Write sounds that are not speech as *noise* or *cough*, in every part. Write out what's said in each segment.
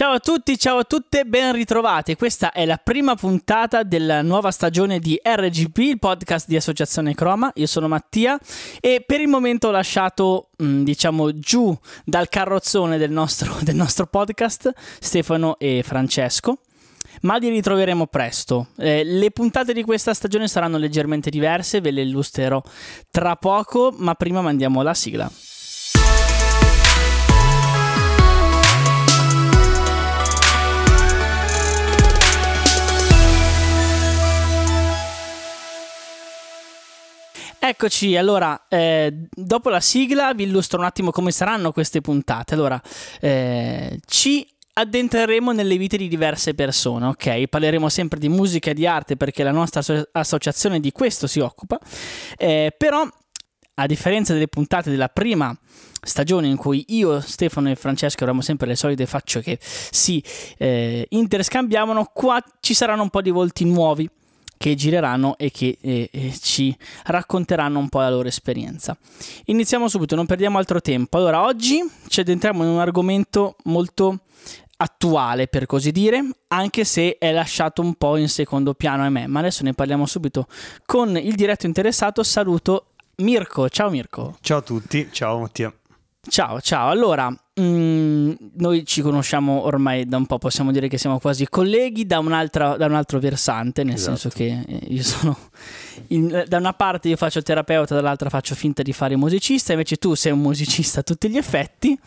Ciao a tutti, ciao a tutte, ben ritrovati. Questa è la prima puntata della nuova stagione di RGP, il podcast di Associazione Croma. Io sono Mattia e per il momento ho lasciato, mm, diciamo, giù dal carrozzone del nostro, *laughs* del nostro podcast Stefano e Francesco ma li ritroveremo presto. Eh, le puntate di questa stagione saranno leggermente diverse, ve le illustrerò tra poco, ma prima mandiamo la sigla. Eccoci, allora, eh, dopo la sigla vi illustro un attimo come saranno queste puntate. Allora, eh, ci addentreremo nelle vite di diverse persone, ok? Parleremo sempre di musica e di arte perché la nostra asso- associazione di questo si occupa, eh, però a differenza delle puntate della prima stagione in cui io, Stefano e Francesco avremo sempre le solite facce che si eh, interscambiavano, qua ci saranno un po' di volti nuovi che gireranno e che eh, ci racconteranno un po' la loro esperienza. Iniziamo subito, non perdiamo altro tempo. Allora, oggi ci addentriamo in un argomento molto attuale per così dire, anche se è lasciato un po' in secondo piano a me, ma adesso ne parliamo subito con il diretto interessato. Saluto Mirko, ciao Mirko. Ciao a tutti, ciao Mattia. Ciao, ciao. Allora, mh, mm, noi ci conosciamo ormai da un po', possiamo dire che siamo quasi colleghi da, un altro versante, nel esatto. senso che eh, io sono, in, da una parte io faccio terapeuta, dall'altra faccio finta di fare musicista, invece tu sei un musicista a tutti gli effetti,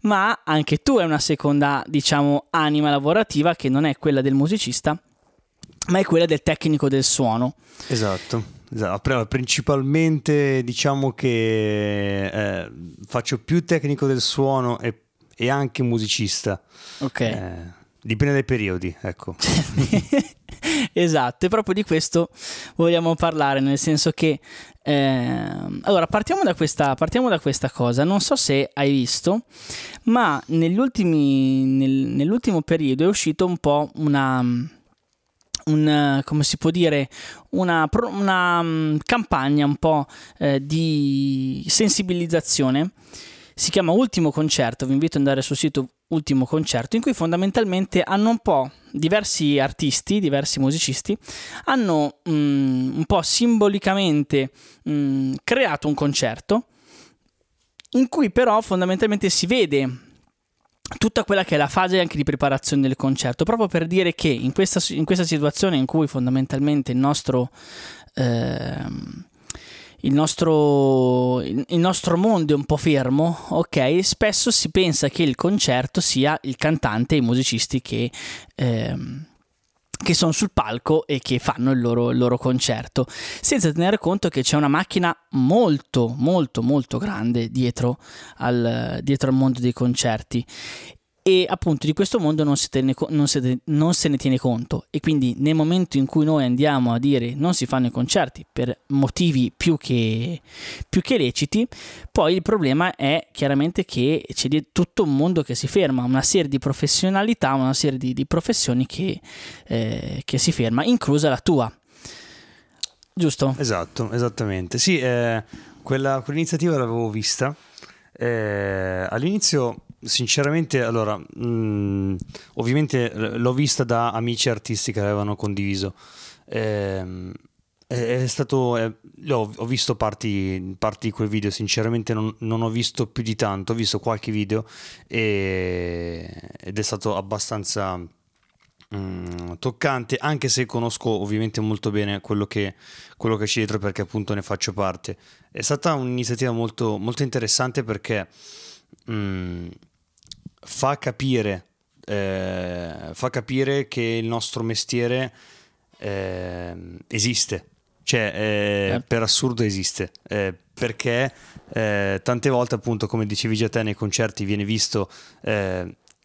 ma anche tu hai una seconda, diciamo, anima lavorativa che non è quella del musicista, ma è quella del tecnico del suono. Esatto. Esatto, principalmente diciamo che eh, faccio più tecnico del suono e, e anche musicista. Ok. Eh, dipende dai periodi, ecco. *laughs* esatto, e proprio di questo vogliamo parlare, nel senso che... Eh, allora, partiamo da, questa, partiamo da questa cosa. Non so se hai visto, ma negli ultimi, nel, nell'ultimo periodo è uscito un po' una un, come si può dire, una, una um, campagna un po' eh, di sensibilizzazione. Si chiama Ultimo Concerto, vi invito ad andare sul sito Ultimo Concerto, in cui fondamentalmente hanno un po' diversi artisti, diversi musicisti, hanno um, un po' simbolicamente um, creato un concerto in cui però fondamentalmente si vede tutta quella che è la fase anche di preparazione del concerto, proprio per dire che in questa, in questa situazione in cui fondamentalmente il nostro, eh, il, nostro, il nostro mondo è un po' fermo, ok, spesso si pensa che il concerto sia il cantante e i musicisti che... Eh, che sono sul palco e che fanno il loro, il loro, concerto, senza tenere conto che c'è una macchina molto, molto, molto grande dietro al, dietro al mondo dei concerti e appunto di questo mondo non, tene, non, se, non, se ne tiene conto. E quindi nel momento in cui noi andiamo a dire non si fanno i concerti per motivi più che, più che leciti poi il problema è chiaramente che c'è tutto un mondo che si ferma una serie di professionalità una serie di, di professioni che, eh, che, si ferma inclusa la tua. Giusto? esatto esattamente. Sì eh, quella, quell'iniziativa l'avevo vista. Eh, all'inizio sinceramente, allora, mh, mm, ovviamente l'ho vista da amici artisti che avevano condiviso. Eh, è stato, eh, ho, ho, visto parti, parti, di quel video, sinceramente non, non, ho visto più di tanto, ho visto qualche video e, ed è stato abbastanza mm, toccante, anche se conosco ovviamente molto bene quello che, quello che c'è dietro perché appunto ne faccio parte. È stata un'iniziativa molto, molto interessante perché... Mh, mm, fa capire, eh, fa capire che il nostro mestiere eh, esiste, cioè eh, eh. per assurdo esiste, eh, perché tante volte appunto come dicevi già te nei concerti viene visto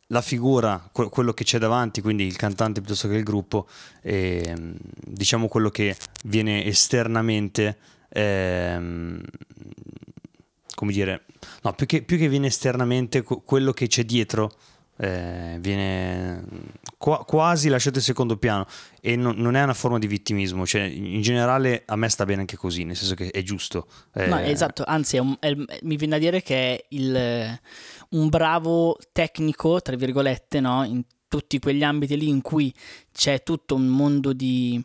la figura, quello che c'è davanti, quindi il cantante piuttosto che il gruppo, e, diciamo quello che viene esternamente, ehm, come dire, no, più che, più che viene esternamente, quello che c'è dietro eh, viene qua- quasi lasciato in secondo piano e non, non, è una forma di vittimismo, cioè in generale a me sta bene anche così, nel senso che è giusto. Eh... No, esatto, anzi è un, è, mi viene a dire che è il, un bravo tecnico, tra virgolette, no? in tutti quegli ambiti lì in cui c'è tutto un mondo di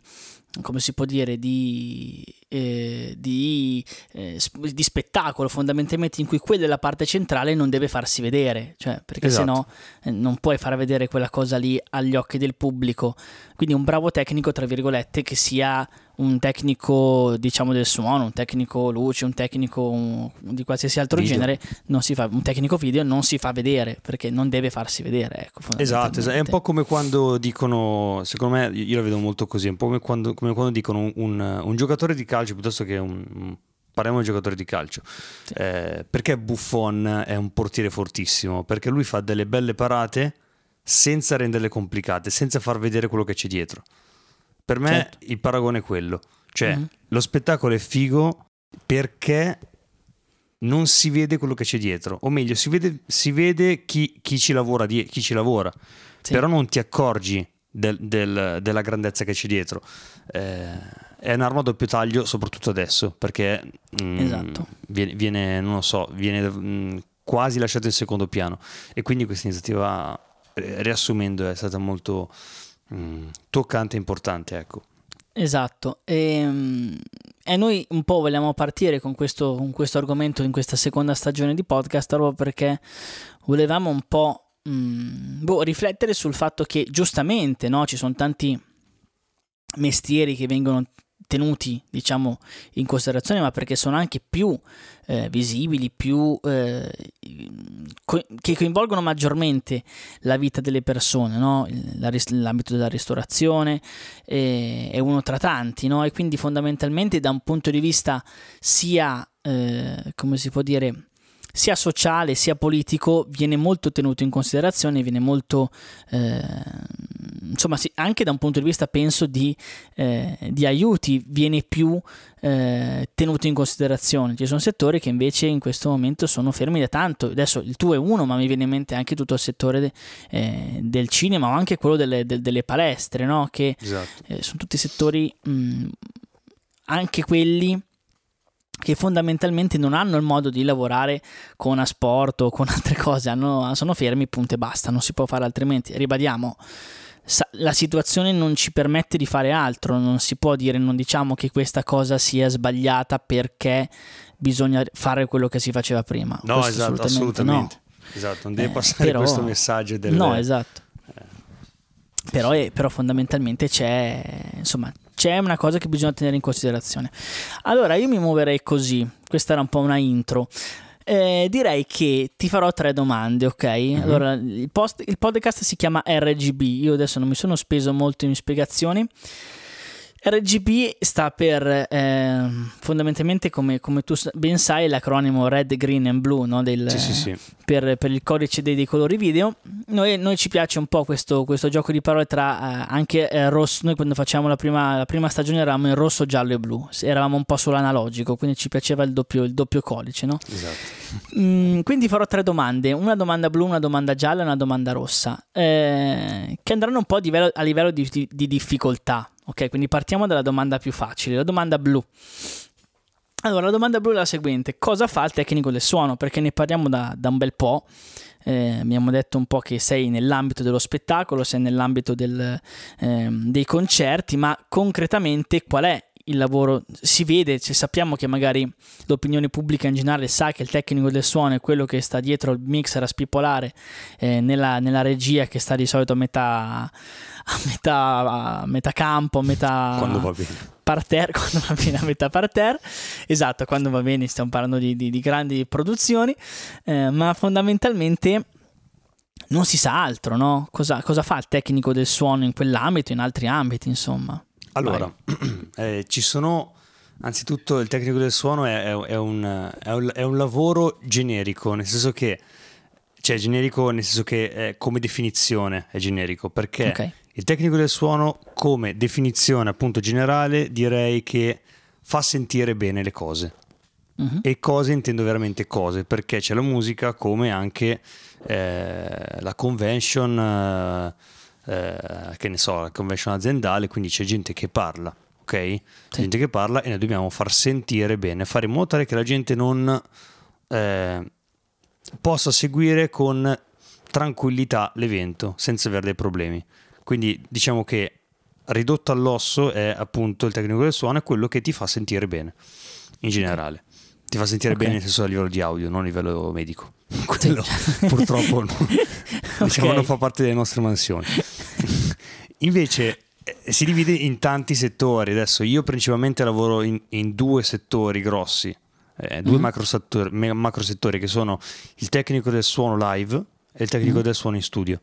come si può dire, di, eh, di, eh, di, spettacolo fondamentalmente in cui quella è la parte centrale non deve farsi vedere, cioè, perché esatto. sennò eh, non puoi far vedere quella cosa lì agli occhi del pubblico. Quindi un bravo tecnico, tra virgolette, che sia un tecnico diciamo del suono, un tecnico luce, un tecnico un, di qualsiasi altro video. genere, fa, un tecnico video non si fa vedere perché non deve farsi vedere. Ecco, esatto, esatto, è un po' come quando dicono, secondo me io la vedo molto così, è un po' come quando, come quando dicono un, un, un, giocatore di calcio piuttosto che un... Parliamo di giocatore di calcio. Sì. Eh, perché Buffon è un portiere fortissimo? Perché lui fa delle belle parate senza renderle complicate, senza far vedere quello che c'è dietro. Per me certo. il paragone è quello. Cioè, mm-hmm. lo spettacolo è figo perché non si vede quello che c'è dietro. O meglio, si vede, si vede chi, chi, ci lavora, chi ci lavora. Sì. Però non ti accorgi del, del, della grandezza che c'è dietro. Eh, è un'arma a doppio taglio, soprattutto adesso, perché mm, esatto. viene, viene, non lo so, viene mm, quasi lasciato in secondo piano. E quindi questa iniziativa, eh, riassumendo, è stata molto mm, toccante e importante, ecco. Esatto, e, ehm, e, noi un po' vogliamo partire con questo, con questo, argomento in questa seconda stagione di podcast proprio perché volevamo un po' mh, boh, riflettere sul fatto che giustamente no, ci sono tanti mestieri che vengono tenuti diciamo in considerazione ma perché sono anche più eh, visibili più eh, co- che coinvolgono maggiormente la vita delle persone no? l'ambito della ristorazione eh, è uno tra tanti no? e quindi fondamentalmente da un punto di vista sia eh, come si può dire sia sociale sia politico viene molto tenuto in considerazione, viene molto, eh, insomma, sì, anche da un punto di vista penso di, eh, di aiuti, viene più eh, tenuto in considerazione. Ci sono settori che invece in questo momento sono fermi da tanto. Adesso il tuo è uno, ma mi viene in mente anche tutto il settore de, eh, del cinema o anche quello delle, de, delle palestre, no? che esatto. Eh, sono tutti settori, mh, anche quelli che fondamentalmente non hanno il modo di lavorare con asport o con *laughs* altre cose, hanno, sono fermi, punto e basta, non si può fare altrimenti. Ribadiamo, la situazione non ci permette di fare altro, non si può dire, non diciamo che questa cosa sia sbagliata perché bisogna fare quello che si faceva prima. No, questo esatto, assolutamente. assolutamente. No. Esatto, non deve eh, passare però, questo messaggio del... No, esatto. Eh. Però, è, però fondamentalmente c'è, insomma, c'è una cosa che bisogna tenere in considerazione. Allora, io mi muoverei così, questa era un po' una intro. Eh, direi che ti farò tre domande, ok? Mm-hmm. Allora, il, post, il podcast si chiama RGB, io adesso non mi sono speso molto in spiegazioni. RGB sta per eh, fondamentalmente, come, come, tu ben sai, l'acronimo Red, Green and Blue no? Del, sì, sì, sì. Per, per, il codice dei, dei colori video. Noi, noi, ci piace un po' questo, questo gioco di parole tra eh, anche eh, rosso. Noi quando facciamo la prima, la prima, stagione eravamo in rosso, giallo e blu, eravamo un po' solo analogico, quindi ci piaceva il doppio, il doppio codice. No? Esatto. Mm, quindi farò tre domande: una domanda blu, una domanda gialla e una domanda rossa, eh, che andranno un po' a livello, a livello di, di, di difficoltà. Ok, quindi partiamo dalla domanda più facile, la domanda blu. Allora, la domanda blu è la seguente: cosa fa il tecnico del suono? Perché ne parliamo da, da un bel po'. Eh, abbiamo detto un po' che sei nell'ambito dello spettacolo, sei nell'ambito del, eh, dei concerti, ma concretamente qual è il lavoro? Si vede, cioè sappiamo che magari l'opinione pubblica in generale sa che il tecnico del suono è quello che sta dietro il mixer a spippolare eh, nella, nella regia che sta di solito a metà a metà, a metà campo, a metà quando va bene. parterre, *laughs* quando va bene a metà parterre, esatto, quando va bene stiamo parlando di, di, di grandi produzioni, eh, ma fondamentalmente non si sa altro, no? Cosa, cosa, fa il tecnico del suono in quell'ambito, in altri ambiti, insomma? Allora, *clears throat* eh, ci sono... Anzitutto il tecnico del suono è, è, è, un, un, è, un, lavoro generico, nel senso che cioè generico nel senso che come definizione è generico, perché okay. Il tecnico del suono, come definizione appunto generale, direi che fa sentire bene le cose. Uh-huh. E cose intendo veramente cose, perché c'è la musica come anche eh, la convention, eh, eh, che ne so, la convention aziendale, quindi c'è gente che parla, ok? C'è sì. gente che parla e noi dobbiamo far sentire bene, fare in modo tale che la gente non eh, possa seguire con tranquillità l'evento senza avere dei problemi. Quindi diciamo che ridotto all'osso è appunto il tecnico del suono, è quello che ti fa sentire bene in generale. Ti fa sentire okay. bene nel senso a livello di audio, non a livello medico. Quello sì. *laughs* purtroppo no, diciamo, okay. non fa parte delle nostre mansioni. *laughs* Invece eh, si divide in tanti settori. Adesso io principalmente lavoro in, in due settori grossi, eh, due mm-hmm. macro, settori, macro, settori, che sono il tecnico del suono live e il tecnico mm-hmm. del suono in studio.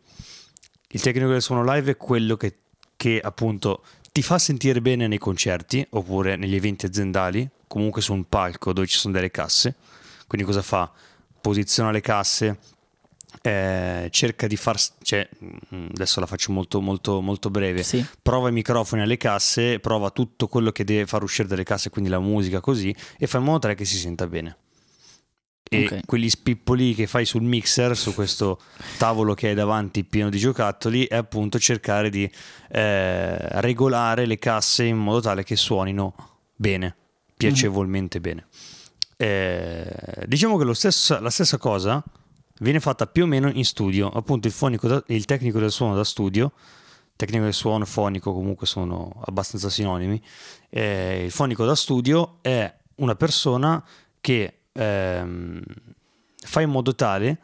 Il tecnico del suono live è quello che, che appunto ti fa sentire bene nei concerti oppure negli eventi aziendali, comunque su un palco dove ci sono delle casse. Quindi cosa fa? Posiziona le casse, eh, cerca di far cioè, mm, adesso la faccio molto molto molto breve sì. prova i microfoni alle casse prova tutto quello che deve far uscire dalle casse quindi la musica così e fa in modo tale che si senta bene e okay. quegli spippoli che fai sul mixer, su questo tavolo che hai davanti pieno di giocattoli, è appunto cercare di eh, regolare le casse in modo tale che suonino bene, piacevolmente mm. bene. Eh, diciamo che stesso, la stessa cosa viene fatta più o meno in studio, appunto il, da, il tecnico del suono da studio tecnico del suono e fonico comunque sono abbastanza sinonimi. Eh, il fonico da studio è una persona che ehm, fai in modo tale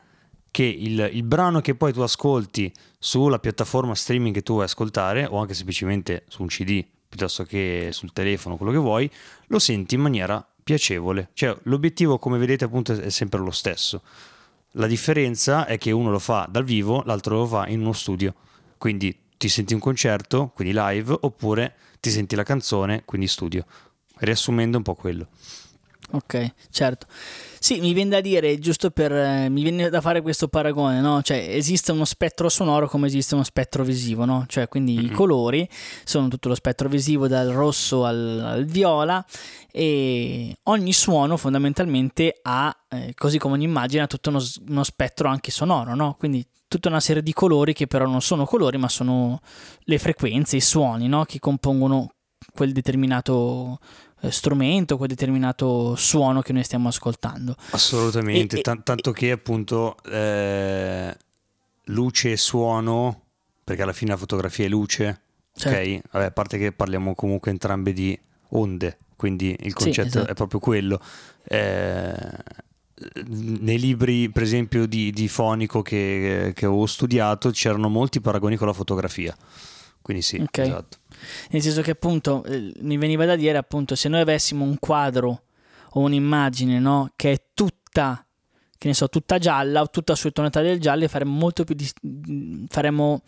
che il, il, brano che poi tu ascolti sulla piattaforma streaming che tu vuoi ascoltare o anche semplicemente su un CD piuttosto che sul telefono, quello che vuoi, lo senti in maniera piacevole. Cioè l'obiettivo come vedete appunto è sempre lo stesso. La differenza è che uno lo fa dal vivo, l'altro lo fa in uno studio. Quindi ti senti un concerto, quindi live, oppure ti senti la canzone, quindi studio. Riassumendo un po' quello. Ok, certo. Sì, mi viene da dire, giusto per... Eh, mi viene da fare questo paragone, no? Cioè, esiste uno spettro sonoro come esiste uno spettro visivo, no? Cioè, quindi mm-hmm. i colori sono tutto lo spettro visivo dal rosso al, al viola e ogni suono fondamentalmente ha, eh, così come un'immagine, ha tutto uno, uno spettro anche sonoro, no? Quindi tutta una serie di colori che però non sono colori, ma sono le frequenze, i suoni, no? Che compongono quel determinato strumento, quel determinato suono che noi stiamo ascoltando. Assolutamente, e, T- tanto che appunto eh, luce e suono, perché alla fine la fotografia è luce, certo. ok? Vabbè, a parte che parliamo comunque entrambe di onde, quindi il concetto sì, esatto. è proprio quello. Eh, nei libri, per esempio, di, di fonico che, che, ho studiato, c'erano molti paragoni con la fotografia. Quindi sì, okay. esatto. Nel senso che appunto eh, mi veniva da dire appunto se noi avessimo un quadro o un'immagine no, che è tutta che ne so, tutta gialla o tutta su tonalità del giallo faremo molto più di, faremo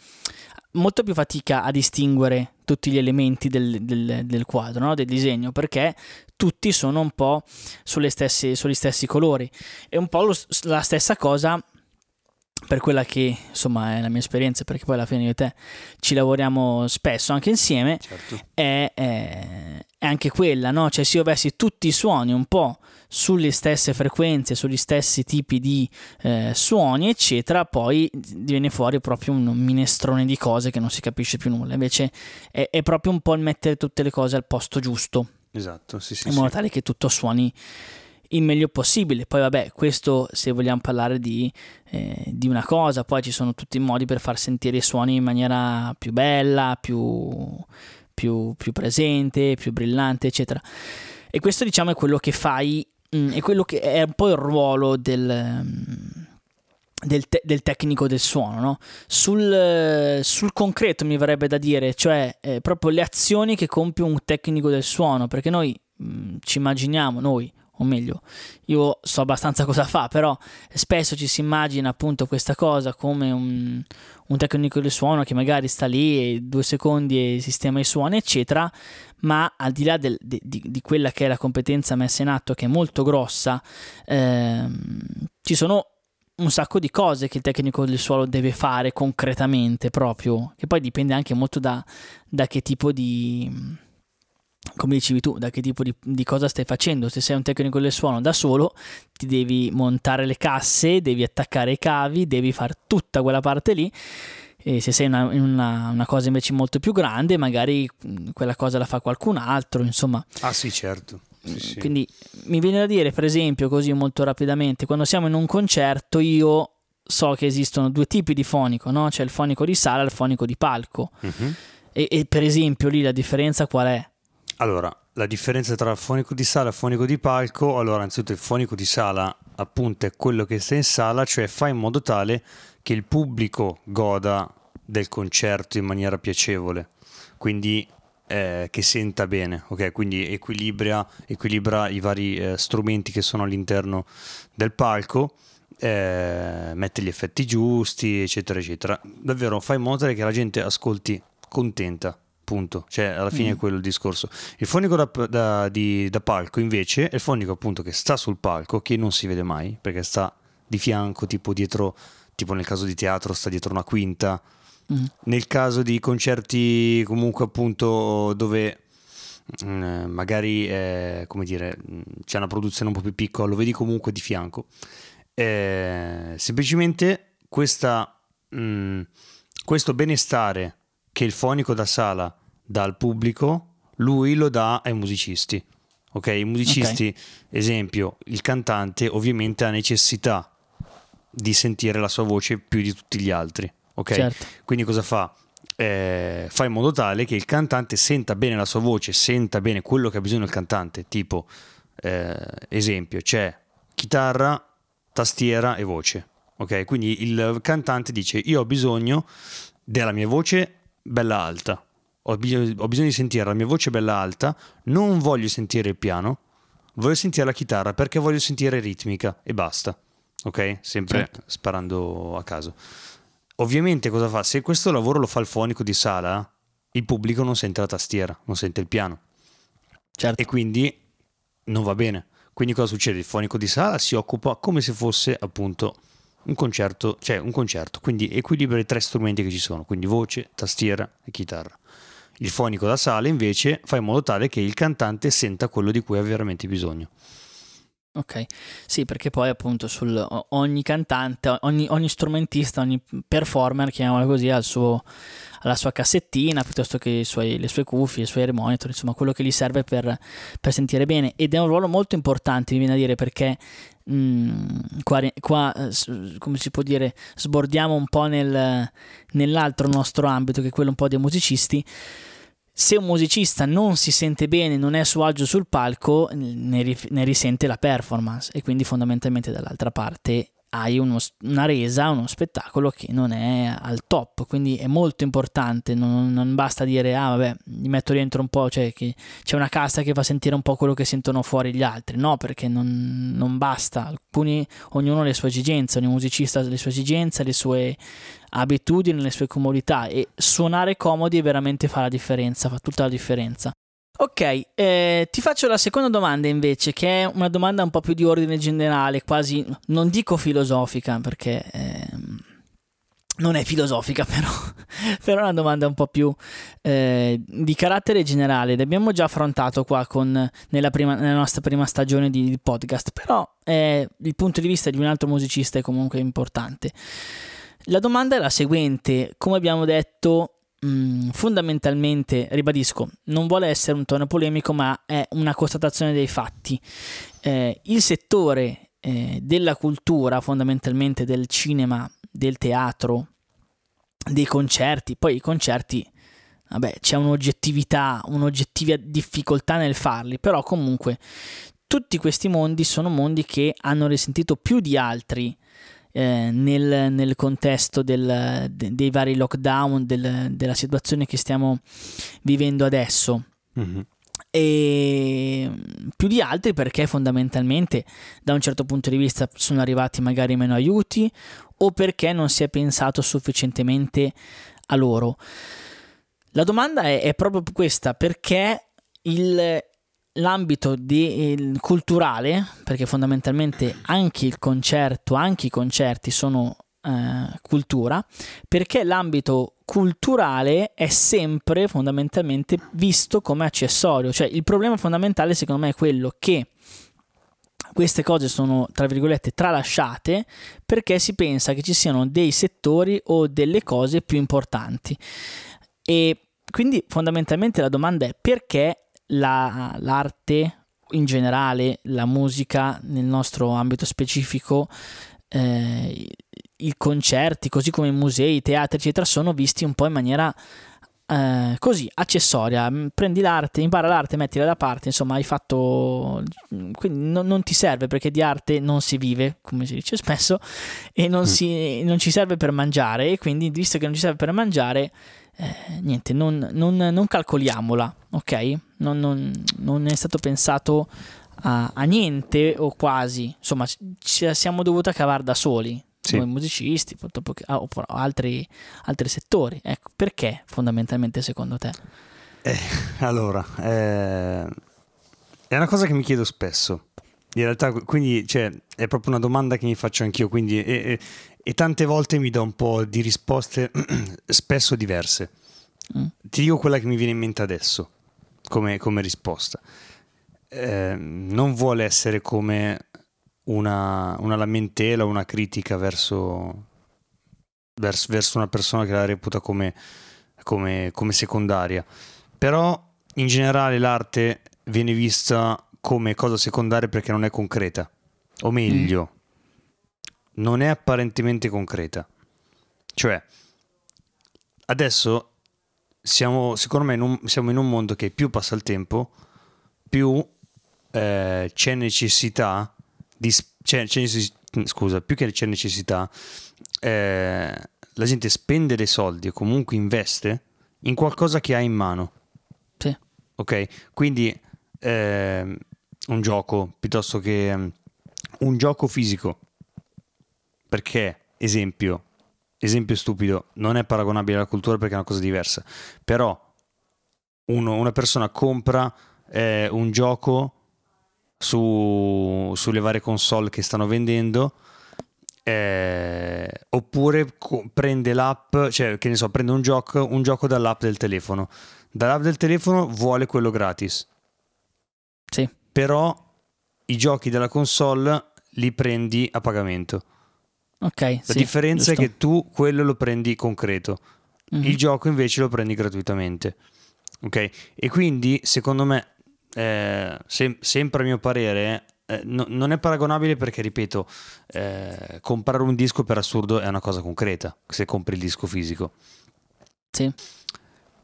molto più fatica a distinguere tutti gli elementi del, del, del quadro, no? del disegno, perché tutti sono un po' sulle stesse, sugli stessi colori. È un po' lo, la stessa cosa per quella che insomma è la mia esperienza, perché poi alla fine io e te ci lavoriamo spesso anche insieme, certo. è, è, è, anche quella, no? Cioè se io avessi tutti i suoni un po' sulle stesse frequenze, sugli stessi tipi di eh, suoni, eccetera, poi viene fuori proprio un minestrone di cose che non si capisce più nulla. Invece è, è proprio un po' il mettere tutte le cose al posto giusto. Esatto, sì, sì. In modo sì. tale che tutto suoni il meglio possibile. Poi vabbè, questo se vogliamo parlare di, eh, di, una cosa, poi ci sono tutti i modi per far sentire i suoni in maniera più bella, più, più, più presente, più brillante, eccetera. E questo diciamo è quello che fai, mh, mm, è quello che è un po' il ruolo del... Mh, del, te- del, tecnico del suono, no? sul, sul, concreto mi verrebbe da dire, cioè eh, proprio le azioni che compie un tecnico del suono, perché noi mh, mm, ci immaginiamo, noi o meglio, io so abbastanza *laughs* cosa fa, però spesso ci si immagina appunto questa cosa come un, un tecnico del suono che magari sta lì e due secondi e sistema i suoni, eccetera, ma al di là del, di, di, quella che è la competenza messa in atto, che è molto grossa, ehm, ci sono un sacco di cose che il tecnico del suolo deve fare concretamente proprio, che poi dipende anche molto da, da che tipo di come dicevi tu, da che tipo di, di, cosa stai facendo. Se sei un tecnico del suono da solo, ti devi montare le casse, devi attaccare i cavi, devi fare tutta quella parte lì. E se sei in una, una, una, cosa invece molto più grande, magari quella cosa la fa qualcun altro, insomma. Ah sì, certo. Sì, sì. Quindi mi viene da dire, per esempio, così molto rapidamente, quando siamo in un concerto, io so che esistono due tipi di fonico, no? C'è il fonico di sala e il fonico di palco. Uh-huh. E, e per esempio lì la differenza qual è? Allora, la differenza tra fonico di sala e fonico di palco, allora innanzitutto il fonico di sala appunto è quello che sta in sala, cioè fa in modo tale che il pubblico goda del concerto in maniera piacevole, quindi eh, che senta bene, ok? Quindi equilibra, equilibra i vari eh, strumenti che sono all'interno del palco, eh, mette gli effetti giusti, eccetera, eccetera. Davvero fa in modo tale che la gente ascolti contenta Punto. Cioè, alla fine mm. è quello il discorso. Il fonico da, da, di, da, palco, invece, è il fonico appunto che sta sul palco, che non si vede mai, perché sta di fianco, tipo dietro, tipo nel caso di teatro, sta dietro una quinta. Mm. Nel caso di concerti, comunque, appunto, dove mh, mm, magari, eh, come dire, mm, c'è una produzione un po' più piccola, lo vedi comunque di fianco. Eh, semplicemente questa, mh, mm, questo benestare che il fonico da sala dà al pubblico, lui lo dà ai musicisti. Ok, i musicisti, okay. esempio, il cantante ovviamente ha necessità di sentire la sua voce più di tutti gli altri. Ok, certo. quindi cosa fa? Eh, fa in modo tale che il cantante senta bene la sua voce, senta bene quello che ha bisogno il cantante. Tipo, eh, esempio, c'è chitarra, tastiera e voce. Ok, quindi il cantante dice: Io ho bisogno della mia voce bella alta. Ho bisogno, ho bisogno di sentire la mia voce bella alta, non voglio sentire il piano, voglio sentire la chitarra perché voglio sentire ritmica e basta. Ok? Sempre certo. sparando a caso. Ovviamente cosa fa? Se questo lavoro lo fa il fonico di sala, il pubblico non sente la tastiera, non sente il piano. Certo. E quindi non va bene. Quindi cosa succede? Il fonico di sala si occupa come se fosse appunto un concerto, cioè un concerto, quindi equilibra i tre strumenti che ci sono, quindi voce, tastiera e chitarra. Il fonico da sala invece fa in modo tale che il cantante senta quello di cui ha veramente bisogno. Ok, sì, perché poi appunto sul, ogni cantante, ogni, ogni strumentista, ogni performer, chiamiamola così, ha suo, alla sua cassettina piuttosto che suoi, le sue cuffie, i suoi monitor, insomma quello che gli serve per, per, sentire bene. Ed è un ruolo molto importante mi viene a dire perché mh, mm, qua, qua, come si può dire sbordiamo un po' nel, nell'altro nostro ambito che è quello un po' dei musicisti se un musicista non si sente bene, non è a suo agio sul palco, ne, risente la performance e quindi fondamentalmente dall'altra parte hai uno, una resa, uno spettacolo che non è al top, quindi è molto importante, non, non, basta dire ah vabbè, mi metto dentro un po', cioè che c'è una cassa che fa sentire un po' quello che sentono fuori gli altri, no, perché non, non basta, alcuni, ognuno ha le sue esigenze, ogni musicista ha le sue esigenze, le sue abitudini, le sue comodità e suonare comodi veramente fa la differenza, fa tutta la differenza. Ok, eh, ti faccio la seconda domanda invece, che è una domanda un po' più di ordine generale, quasi, non dico filosofica, perché eh, non è filosofica *laughs* però, però è una domanda un po' più eh, di carattere generale, l'abbiamo già affrontato qua con, nella, prima, nella, nostra prima stagione di, di podcast, però il punto di vista di un altro musicista è comunque importante. La domanda è la seguente, come abbiamo detto Mm, fondamentalmente, ribadisco, non vuole essere un tono polemico, ma è una constatazione dei fatti. Eh, il settore eh, della cultura, fondamentalmente del cinema, del teatro, dei concerti, poi i concerti, vabbè, c'è un'oggettività, un'oggettiva difficoltà nel farli, però comunque tutti questi mondi sono mondi che hanno risentito più di altri eh, nel, nel, contesto del, de, dei vari lockdown, del, della situazione che stiamo vivendo adesso. Mm-hmm. E più di altri perché fondamentalmente da un certo punto di vista sono arrivati magari meno aiuti o perché non si è pensato sufficientemente a loro. La domanda è, è proprio questa, perché il, l'ambito di, il, culturale, perché fondamentalmente anche il concerto, anche i concerti sono eh, cultura, perché l'ambito culturale è sempre fondamentalmente visto come accessorio, cioè il problema fondamentale secondo me è quello che queste cose sono tra virgolette tralasciate perché si pensa che ci siano dei settori o delle cose più importanti. E quindi fondamentalmente la domanda è perché la, l'arte in generale, la musica nel nostro ambito specifico, eh, i concerti, così come i musei, i teatri, eccetera, sono visti un po' in maniera eh, così accessoria. Prendi l'arte, impara l'arte, mettila da parte. Insomma, hai fatto. Quindi non, non ti serve perché di arte non si vive, come si dice spesso, e non, mm. si, non ci serve per mangiare. E quindi, visto che non ci serve per mangiare, eh, niente, non, non, non, calcoliamola, ok? Non, non, è stato pensato a, a, niente o quasi, insomma, ci siamo dovuti cavare da soli, sì. come musicisti ah, o altri, altri settori. Ecco, perché fondamentalmente secondo te? Eh, *laughs* allora, eh, è una cosa che mi chiedo spesso. In realtà, quindi, cioè, è proprio una domanda che mi faccio anch'io, quindi, e, e tante volte mi do un po' di risposte *clears throat* spesso diverse. Mm. Ti dico quella che mi viene in mente adesso come, come risposta. Eh, non vuole essere come una, una lamentela, una critica verso, verso, verso, una persona che la reputa come, come, come secondaria. Però in generale l'arte viene vista come cosa secondaria perché non è concreta. O meglio, mm non è apparentemente concreta. Cioè, adesso siamo, secondo me, in un, siamo in un mondo che più passa il tempo, più eh, c'è necessità di... C'è, c'è scusa, più che c'è necessità, eh, la gente spende dei soldi o comunque investe in qualcosa che ha in mano. Sì. Ok? Quindi eh, un gioco piuttosto che um, un gioco fisico perché, esempio, esempio stupido, non è paragonabile alla cultura perché è una cosa diversa, però uno, una persona compra eh, un gioco su, sulle varie console che stanno vendendo eh, oppure co- prende l'app, cioè che ne so, prende un gioco, un gioco dall'app del telefono. Dall'app del telefono vuole quello gratis. Sì. Però i giochi della console li prendi a pagamento. Ok. La sì, differenza giusto. è che tu quello lo prendi concreto, mm-hmm. il gioco invece lo prendi gratuitamente. Ok? E quindi, secondo me, eh, sem- sempre a mio parere, eh, no- non è paragonabile perché, ripeto, eh, comprare un disco per assurdo è una cosa concreta, se compri il disco fisico. Sì.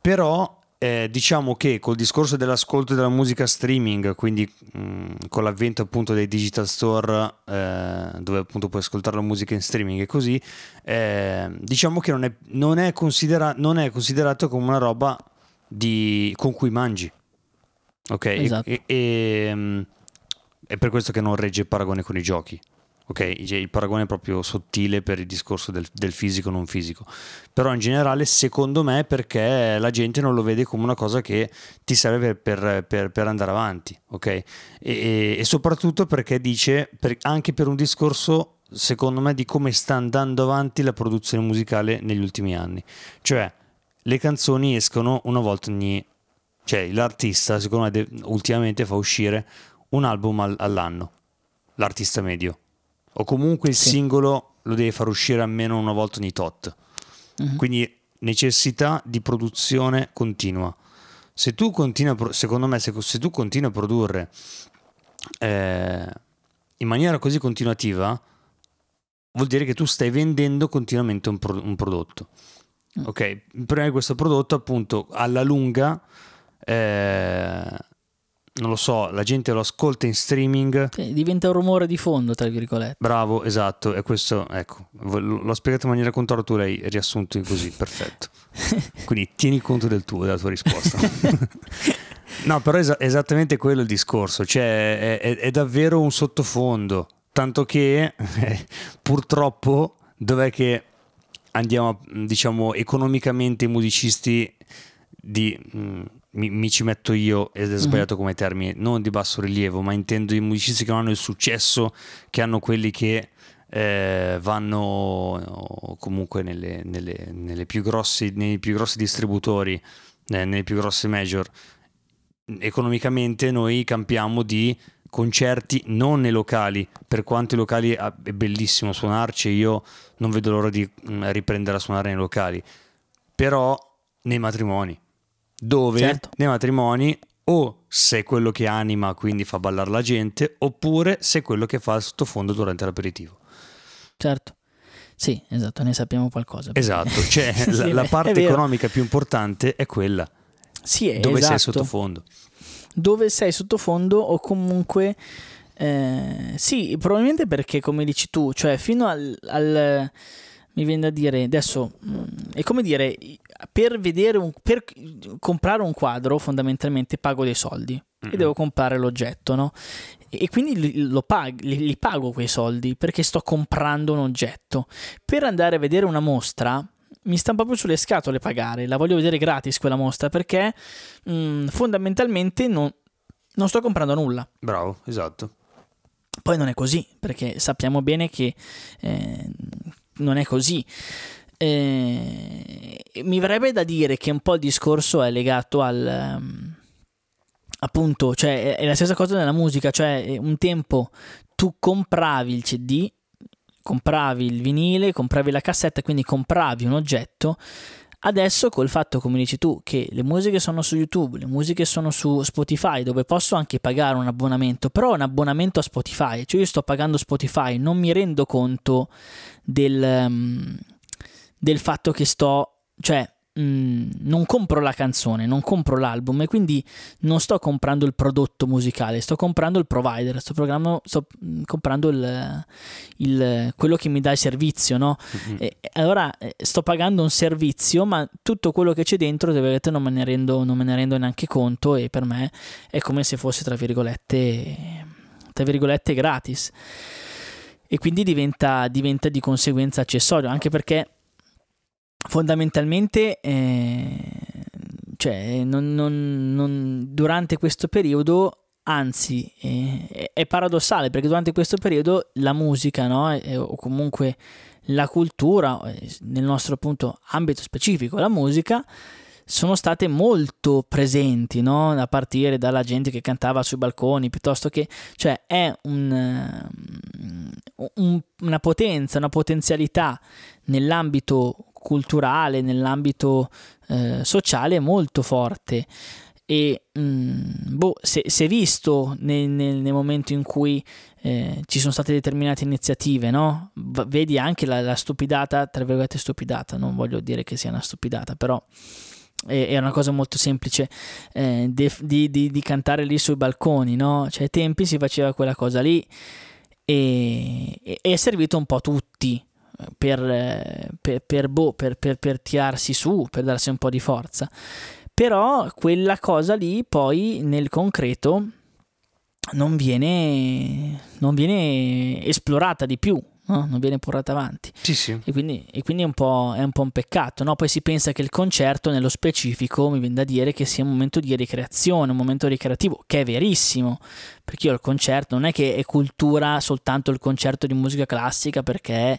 Però eh, diciamo che col discorso dell'ascolto della musica streaming, quindi mh, mm, con l'avvento appunto dei digital store eh, dove appunto puoi ascoltare la musica in streaming e così, eh, diciamo che non è, non, è considera- non è, considerato come una roba di, con cui mangi. Ok? Esatto. E, e, e, mm, è per questo che non regge il paragone con i giochi. Ok, il paragone è proprio sottile per il discorso del, del fisico non fisico, però in generale secondo me perché la gente non lo vede come una cosa che ti serve per, per, per andare avanti, ok? E, e, soprattutto perché dice, per, anche per un discorso secondo me di come sta andando avanti la produzione musicale negli ultimi anni, cioè le canzoni escono una volta ogni... cioè l'artista secondo me ultimamente fa uscire un album all- all'anno, l'artista medio o comunque il sì. singolo lo devi far uscire almeno una volta ogni tot. Uh-huh. Quindi necessità di produzione continua. Se tu continui, secondo me, se, se tu continui a produrre eh, in maniera così continuativa, vuol dire che tu stai vendendo continuamente un, pro, un prodotto. Mm. Ok, problema di questo prodotto, appunto, alla lunga eh, non lo so, la gente lo ascolta in streaming. Sì, diventa un rumore di fondo, tra virgolette. Bravo, esatto. E questo, ecco, l'ho spiegato in maniera contraria, tu l'hai riassunto così, perfetto. *laughs* Quindi tieni conto del tuo, della tua risposta. *laughs* no, però è esattamente quello il discorso, cioè è, è, è davvero un sottofondo, tanto che eh, purtroppo dov'è che andiamo, diciamo, economicamente i musicisti di... Mh, mm, mi, mi, ci metto io ed è mhm. sbagliato mm-hmm. come termine, non di basso rilievo, ma intendo i musicisti che non hanno il successo che hanno quelli che eh, vanno comunque nelle, nelle, nelle più grossi, nei più grossi distributori, eh, nelle più grosse major. Economicamente noi campiamo di concerti non nei locali, per quanto i locali ah, è bellissimo suonarci, io non vedo l'ora di mm, riprendere a suonare nei locali, però nei matrimoni, dove Certo. nei matrimoni o sei quello che anima, quindi fa ballare la gente, oppure sei quello che fa il sottofondo durante l'aperitivo. Certo. Sì, esatto, ne sappiamo qualcosa. Esatto, *laughs* cioè Sì, la, la è parte economica più importante è quella, Sì, è dove sei esatto. sottofondo. dove sei sottofondo o comunque eh, sì, probabilmente perché come dici tu, cioè fino al, al- mi viene da dire adesso mm, è come dire per vedere un, per comprare un quadro fondamentalmente pago dei soldi e Mhm. devo comprare l'oggetto, no? E e quindi pag- li- li pago quei soldi perché sto comprando un oggetto. Per andare a vedere una mostra mi sta proprio sulle scatole pagare, la voglio vedere gratis quella mostra perché mm, fondamentalmente non, non sto comprando nulla. Bravo, esatto. Poi non è così, perché sappiamo bene che eh, non è così. Eh, mi verrebbe da dire che un po' il discorso è legato al... ehm, appunto, cioè è- è la stessa cosa nella musica, cioè eh, un tempo tu compravi il CD, compravi il vinile, compravi la cassetta, quindi compravi un oggetto. Adesso col fatto, come dici tu, che le musiche sono su YouTube, le musiche sono su Spotify, dove posso anche pagare un abbonamento, però un abbonamento a Spotify, cioè io sto pagando Spotify, non mi rendo conto del, ehm, del fatto che sto, cioè mm, non compro la canzone, non compro l'album e quindi non sto comprando il prodotto musicale, sto comprando il provider, sto, sto mm, comprando il, il- quello che mi dà il servizio, no? Mhm. E- allora eh, sto pagando un servizio, ma tutto quello che c'è dentro, virgolette, non me ne rendo, non me ne rendo neanche conto e per me è come se fosse, tra virgolette, tra virgolette gratis. E quindi diventa, diventa di conseguenza accessorio, anche perché fondamentalmente eh, cioè, non- non- non- durante questo periodo anzi eh, è, paradossale perché durante questo periodo la musica no, e- o comunque la cultura eh, nel nostro appunto ambito specifico la musica sono state molto presenti no? a partire dalla gente che cantava sui balconi piuttosto che cioè è un, ehm, un- una potenza una potenzialità nell'ambito culturale, nell'ambito eh, sociale molto forte. E mm, boh, se, è visto nel, nel- nel momento in cui eh, ci sono state determinate iniziative, no? V- vedi anche la, la stupidata, tra virgolette stupidata, non voglio dire che sia una stupidata, però è, è una cosa molto semplice eh, de- di, di- di cantare lì sui balconi, no? Cioè ai tempi si faceva quella cosa lì e, e è servito un po' a tutti per, per, per, boh, per, per tirarsi su, per darsi un po' di forza. Però quella cosa lì poi nel concreto non viene, non viene esplorata di più, no? non viene portata avanti. Sì, sì. E quindi, e quindi è, un po', è un po' un peccato. No? Poi si pensa che il concerto, nello specifico, mi viene da dire che sia un momento di ricreazione, un momento ricreativo, che è verissimo. Perché io il concerto non è che è cultura soltanto il concerto di musica classica, perché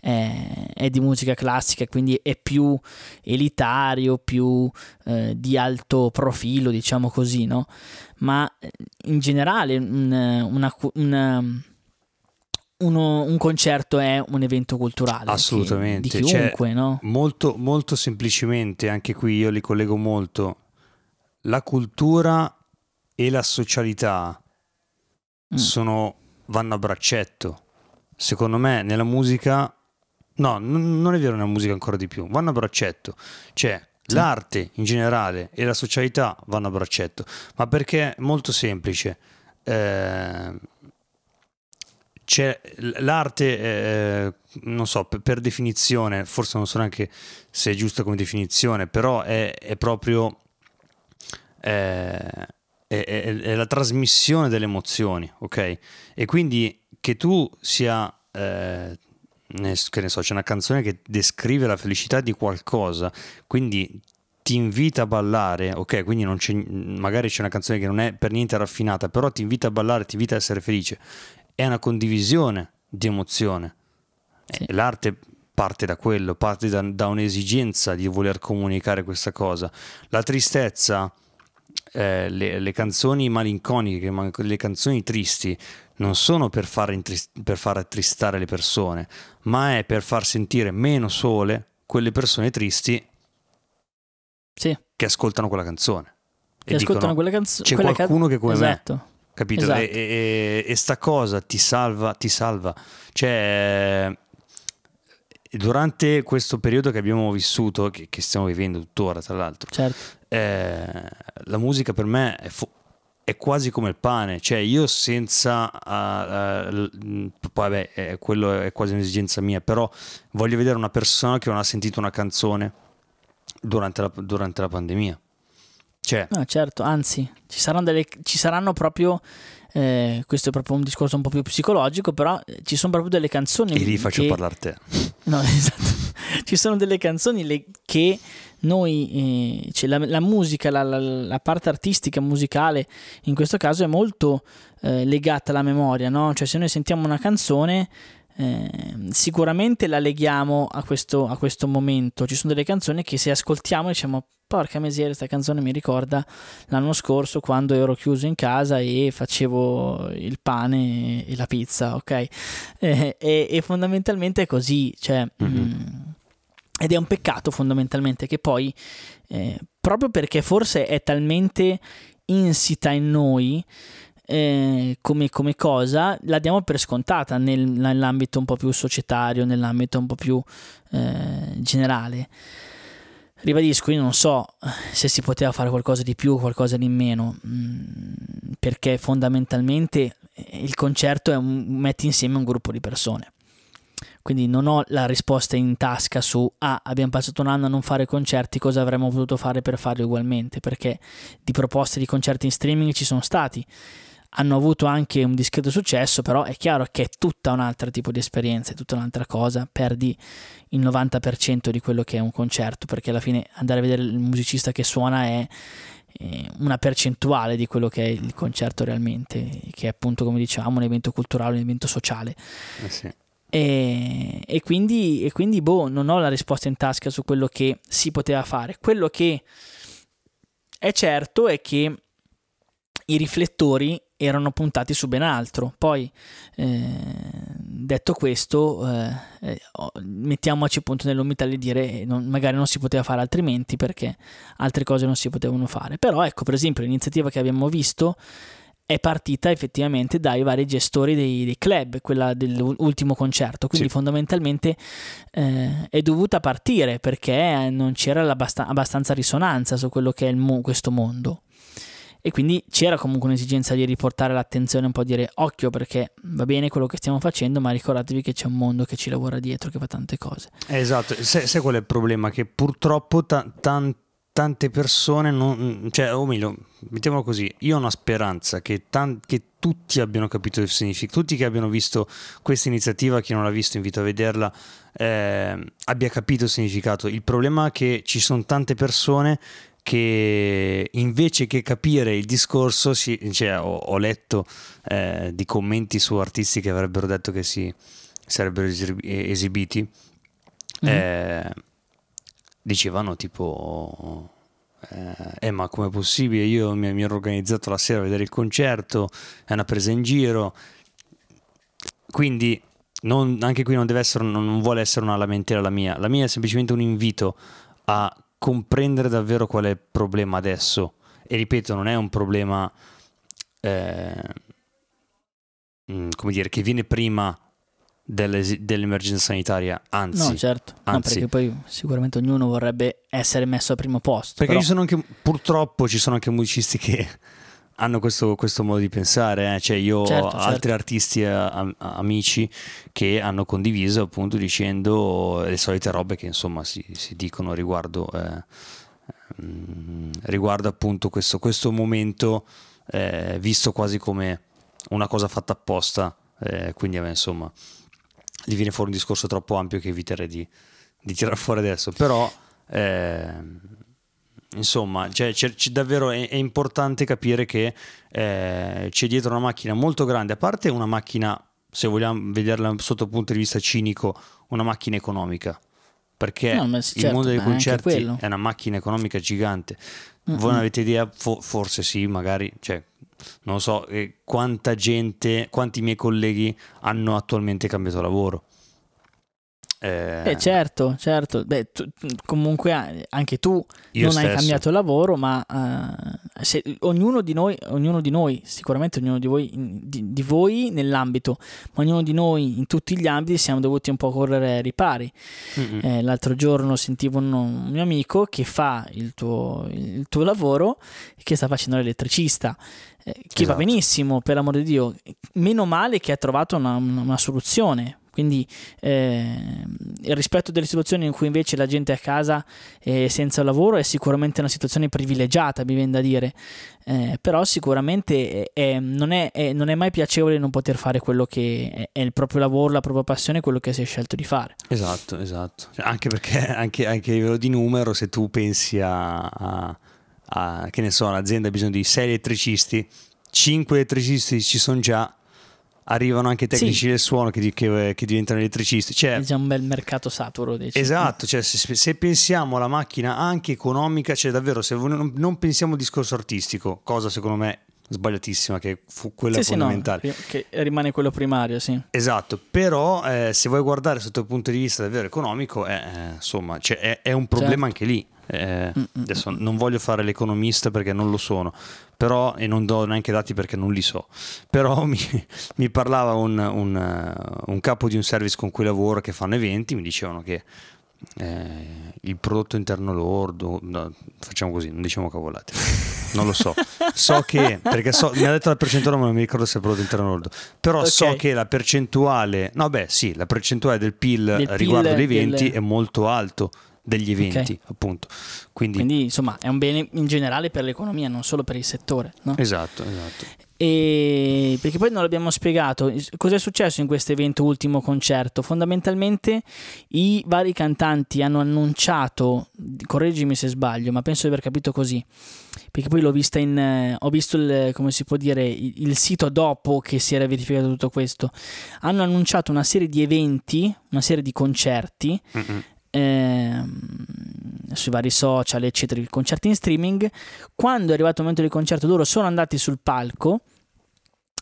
è, è di musica classica, quindi è più elitario, più eh, di alto profilo, diciamo così, no? Ma eh, in generale un, una, una- uno- un concerto è un evento culturale che- Assolutamente, di cioè, chiunque, no? Molto, molto semplicemente, anche qui io li collego molto, la cultura e la socialità Mm. sono, vanno a braccetto. Secondo me nella musica, no, n- non è vero nella musica ancora di più, vanno a braccetto. Cioè Sì. l'arte in generale e la socialità vanno a braccetto, ma perché è molto semplice. Eh, c'è l'arte, eh, non so, per, per definizione, forse non so neanche se è giusta come definizione, però è, è proprio eh, è, è- la trasmissione delle emozioni, ok? E quindi che tu sia, eh, che ne so, c'è una canzone che descrive la felicità di qualcosa, quindi ti invita a ballare, ok? Quindi c'è, magari c'è una canzone che non è per niente raffinata, però ti invita a ballare, ti invita a essere felice. È una condivisione di emozione, Sì. L'arte parte da quello, parte da, da, un'esigenza di voler comunicare questa cosa. La tristezza, eh, le, le, canzoni malinconiche, le canzoni tristi, non sono per far, intrist- per far attristare le persone, ma è per far sentire meno sole quelle persone tristi sì. che ascoltano quella canzone. Che ascoltano dicono, quelle canzoni. C'è qualcuno can- che come esatto. me. Capito? Esatto. E, e, e, sta cosa ti salva, ti salva. Cioè, durante questo periodo che abbiamo vissuto, che, che stiamo vivendo tuttora, tra l'altro, certo. eh, la musica per me è, fo- è, quasi come il pane. Cioè, io senza. Uh, uh, vabbè, eh, quello è quasi un'esigenza mia, però voglio vedere una persona che non ha sentito una canzone durante la, durante la pandemia. Cioè. No, certo, anzi, ci saranno, delle, ci saranno proprio. Eh, questo è proprio un discorso un po' più psicologico, però eh, ci sono proprio delle canzoni. E lì faccio che... parlare te. *laughs* No, esatto. ci sono delle canzoni le... che noi, eh, cioè la, la, musica, la, la, la, parte artistica, musicale, in questo caso è molto eh, legata alla memoria, no? Cioè se noi sentiamo una canzone eh, sicuramente la leghiamo a questo, a questo, momento. Ci sono delle canzoni che se ascoltiamo diciamo porca miseria, questa canzone mi ricorda l'anno scorso quando ero chiuso in casa e facevo il pane e la pizza, ok? Eh, e, e, fondamentalmente è così, cioè... Mm-hmm. Mh, ed è un peccato fondamentalmente che poi, eh, proprio perché forse è talmente insita in noi, eh, come, come, cosa la diamo per scontata nel, nell'ambito un po' più societario, nell'ambito un po' più eh, generale. Ribadisco, io non so se si poteva fare qualcosa di più o qualcosa di meno, mm, perché fondamentalmente il concerto è un, metti insieme un gruppo di persone. Quindi non ho la risposta in tasca su ah, abbiamo passato un anno a non fare concerti, cosa avremmo potuto fare per farli ugualmente, perché di proposte di concerti in streaming ci sono stati hanno avuto anche un discreto successo, però è chiaro che è tutta un altro tipo di esperienza, è tutta un'altra cosa, perdi il 90% di quello che è un concerto, perché alla fine andare a vedere il musicista che suona è una percentuale di quello che è il concerto realmente, che è appunto come diciamo un evento culturale, un evento sociale. Eh sì. e, e, quindi, e quindi boh, non ho la risposta in tasca su quello che si poteva fare. Quello che è certo è che i riflettori erano puntati su ben altro. Poi, eh, detto questo, eh, eh mettiamoci appunto nell'umiltà di dire non, magari non si poteva fare altrimenti perché altre cose non si potevano fare. Però, ecco, per esempio, l'iniziativa che abbiamo visto è partita effettivamente dai vari gestori dei, dei club, quella dell'ultimo concerto, quindi sì. fondamentalmente eh, è dovuta partire perché non c'era abbastanza risonanza su quello che è mo- questo mondo e quindi c'era comunque un'esigenza di riportare l'attenzione un po' dire occhio perché va bene quello che stiamo facendo ma ricordatevi che c'è un mondo che ci lavora dietro che fa tante cose. Esatto. Sai, sai qual è il problema? Che purtroppo ta- tan- tante persone non, cioè o meglio mettiamolo così io ho una speranza che, tan- che tutti abbiano capito il significato tutti che abbiano visto questa iniziativa chi non l'ha visto invito a vederla eh, abbia capito il significato. Il problema è che ci sono tante persone che invece che capire il discorso, si, cioè, ho, ho, letto eh, di commenti su artisti che avrebbero detto che si sarebbero esibiti, mm-hmm. eh, dicevano tipo... Eh, eh, ma com'è possibile? Io mi, mi ero organizzato la sera a vedere il concerto, è una presa in giro. Quindi non, anche qui non deve essere, non vuole essere una lamentela la mia, la mia è semplicemente un invito a comprendere davvero qual è il problema adesso. E ripeto, non è un problema, eh, mm, come dire, che viene prima dell'emergenza sanitaria, anzi. No, certo, anzi. no, perché poi sicuramente ognuno vorrebbe essere messo al primo posto. Perché però... ci sono anche, purtroppo ci sono anche musicisti che hanno questo, questo, modo di pensare, eh? cioè io certo, ho certo. altri artisti a, a, amici che hanno condiviso appunto dicendo le solite robe che insomma si, si dicono riguardo, eh, mm, riguardo appunto questo, questo momento eh, visto quasi come una cosa fatta apposta, eh, quindi insomma gli viene fuori un discorso troppo ampio che eviterei di, di tirare fuori adesso, però ehm, insomma, cioè, c'è, c'è davvero è, è, importante capire che eh, c'è dietro una macchina molto grande, a parte una macchina, se vogliamo vederla sotto il punto di vista cinico, una macchina economica. Perché No, ma il certo, mondo dei ma anche concerti è una macchina economica gigante. Voi Mm-mm. non avete idea? Fo- forse sì, magari, cioè, non so, eh, quanta gente, quanti miei colleghi hanno attualmente cambiato lavoro. Eh, Eh, certo, certo. Beh, tu- comunque anche tu non hai stesso. cambiato lavoro, ma eh, se- ognuno di noi, ognuno di noi, sicuramente ognuno di voi, di, di voi nell'ambito, ma ognuno di noi in tutti gli ambiti siamo dovuti un po' correre ai ripari. Mm-mm. Eh, l'altro giorno sentivo un, un mio amico che fa il tuo, il tuo lavoro, che sta facendo l'elettricista, eh, che va Esatto. benissimo, per l'amore di Dio. Meno male che ha trovato una, una- una soluzione. Quindi eh, il rispetto delle situazioni in cui invece la gente è a casa e senza lavoro è sicuramente una situazione privilegiata, mi viene da dire, Eh, però sicuramente è- è- non, è, è- non è mai piacevole non poter fare quello che è, è il proprio lavoro, la propria passione, quello che si è scelto di fare. Esatto, esatto. Cioè, anche perché *laughs* anche, anche a livello di numero, se tu pensi a, a- a- che ne so, un'azienda ha bisogno di 6 elettricisti, 5 elettricisti ci sono già, arrivano anche i tecnici Sì. del suono che, che- che diventano elettricisti. Cioè, È già un bel mercato saturo. Diciamo. Esatto, cioè se, se pensiamo alla macchina anche economica, cioè davvero se non, non pensiamo al discorso artistico, cosa secondo me sbagliatissima, che fu quella Sì, sì, no, fondamentale. che rimane quello primario, sì. Esatto, però eh, se vuoi guardare sotto il punto di vista davvero economico, eh, insomma, cioè, è, è un problema Certo. anche lì. Eh, Mm, mm, adesso non voglio fare l'economista perché non lo sono, però, e non do neanche dati perché non li so, però *laughs* mi, mi parlava un, un, eh, un capo di un service con cui lavoro che fanno eventi, mi dicevano che eh, il prodotto interno lordo, no, facciamo così, non diciamo cavolate, non lo so, so che, perché so, mi ha detto la percentuale ma non mi ricordo se è il prodotto interno lordo, però Ok. so che la percentuale, no beh sì, la percentuale del PIL, Del riguardo PIL gli eventi del- è molto alto degli eventi appunto, quindi, Quindi, insomma, è un bene in generale per l'economia, non solo per il settore. No? esatto, esatto. E perché poi non l'abbiamo spiegato. Cos'è successo in questo evento ultimo concerto? Fondamentalmente i vari cantanti hanno annunciato, correggimi se sbaglio, ma penso di aver capito così. Perché poi l'ho vista in. ho visto il, come si può dire, il, il sito dopo che si era verificato tutto questo. Hanno annunciato una serie di eventi, una serie di concerti Mm-mm. Ehm, sui vari social, eccetera, i concerti in streaming. Quando è arrivato il momento del concerto, loro sono andati sul palco.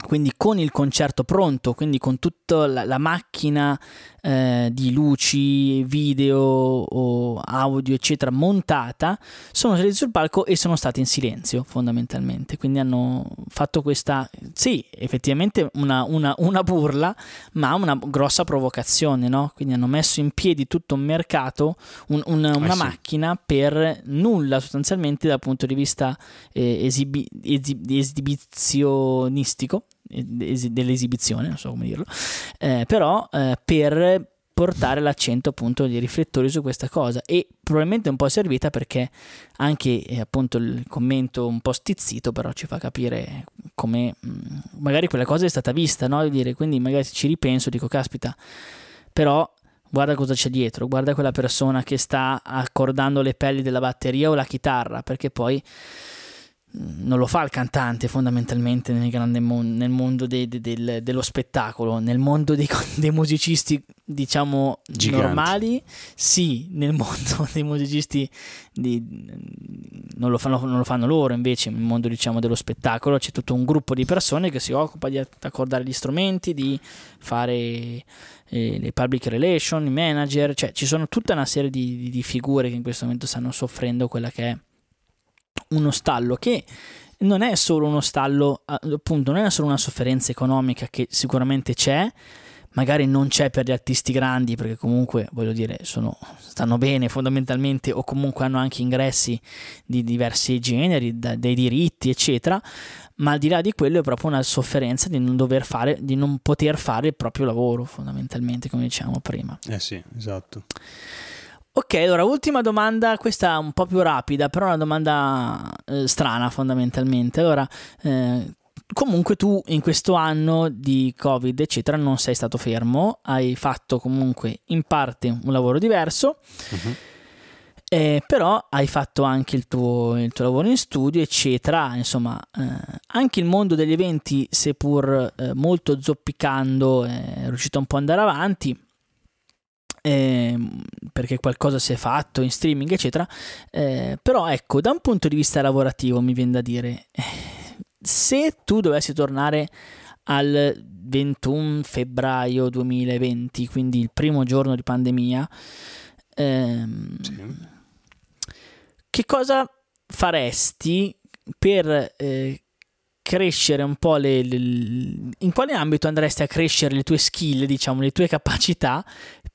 Quindi con il concerto pronto, quindi con tutta la, la macchina eh, di luci, video o audio, eccetera, montata, sono saliti sul palco e sono stati in silenzio fondamentalmente. Quindi hanno fatto questa, sì, effettivamente una, una- una burla, ma una grossa provocazione, no? Quindi hanno messo in piedi tutto un mercato, un- una, una Eh sì. macchina per nulla sostanzialmente dal punto di vista eh, esibi- esi- esibizionistico, eh, esi- dell'esibizione, non so come dirlo, eh, però eh, per portare l'accento appunto dei riflettori su questa cosa e probabilmente un po' servita perché anche eh, appunto il commento un po' stizzito però ci fa capire come mh, magari quella cosa è stata vista no? Di dire, quindi magari ci ripenso dico caspita però guarda cosa c'è dietro guarda quella persona che sta accordando le pelli della batteria o la chitarra perché poi non lo fa il cantante fondamentalmente nel, grande mon- nel mondo dei- de- del- dello spettacolo, nel mondo dei, dei musicisti diciamo Giganti. normali, sì, nel mondo *laughs* dei musicisti di- non, lo fanno, non lo fanno loro, invece nel mondo diciamo dello spettacolo c'è tutto un gruppo di persone che si occupa di accordare gli strumenti, di fare eh, le public relation, i manager, cioè ci sono tutta una serie di, di- di figure che in questo momento stanno soffrendo quella che è uno stallo che non è solo uno stallo, a- appunto, non è solo una sofferenza economica che sicuramente c'è, magari non c'è per gli artisti grandi perché comunque voglio dire sono, stanno bene fondamentalmente o comunque hanno anche ingressi di diversi generi, da- dei diritti eccetera, ma al di là di quello è proprio una sofferenza di non dover fare, di non poter fare il proprio lavoro fondamentalmente come dicevamo prima. Eh sì, esatto. Ok, allora ultima domanda, questa un po' più rapida, però una domanda eh, strana fondamentalmente. Allora, eh, comunque tu in questo anno di Covid, eccetera, non sei stato fermo, hai fatto comunque in parte un lavoro diverso, Mhm. eh, però hai fatto anche il tuo, il tuo lavoro in studio, eccetera. Insomma, eh, anche il mondo degli eventi, seppur eh, molto zoppicando, è riuscito un po' ad andare avanti. Eh, perché qualcosa si è fatto in streaming, eccetera. Eh, però ecco, da un punto di vista lavorativo mi viene da dire, eh, se tu dovessi tornare al 21 febbraio 2020, quindi il primo giorno di pandemia, ehm, sì. che cosa faresti per eh, crescere un po' le, le, in quale ambito andresti a crescere le tue skill, diciamo, le tue capacità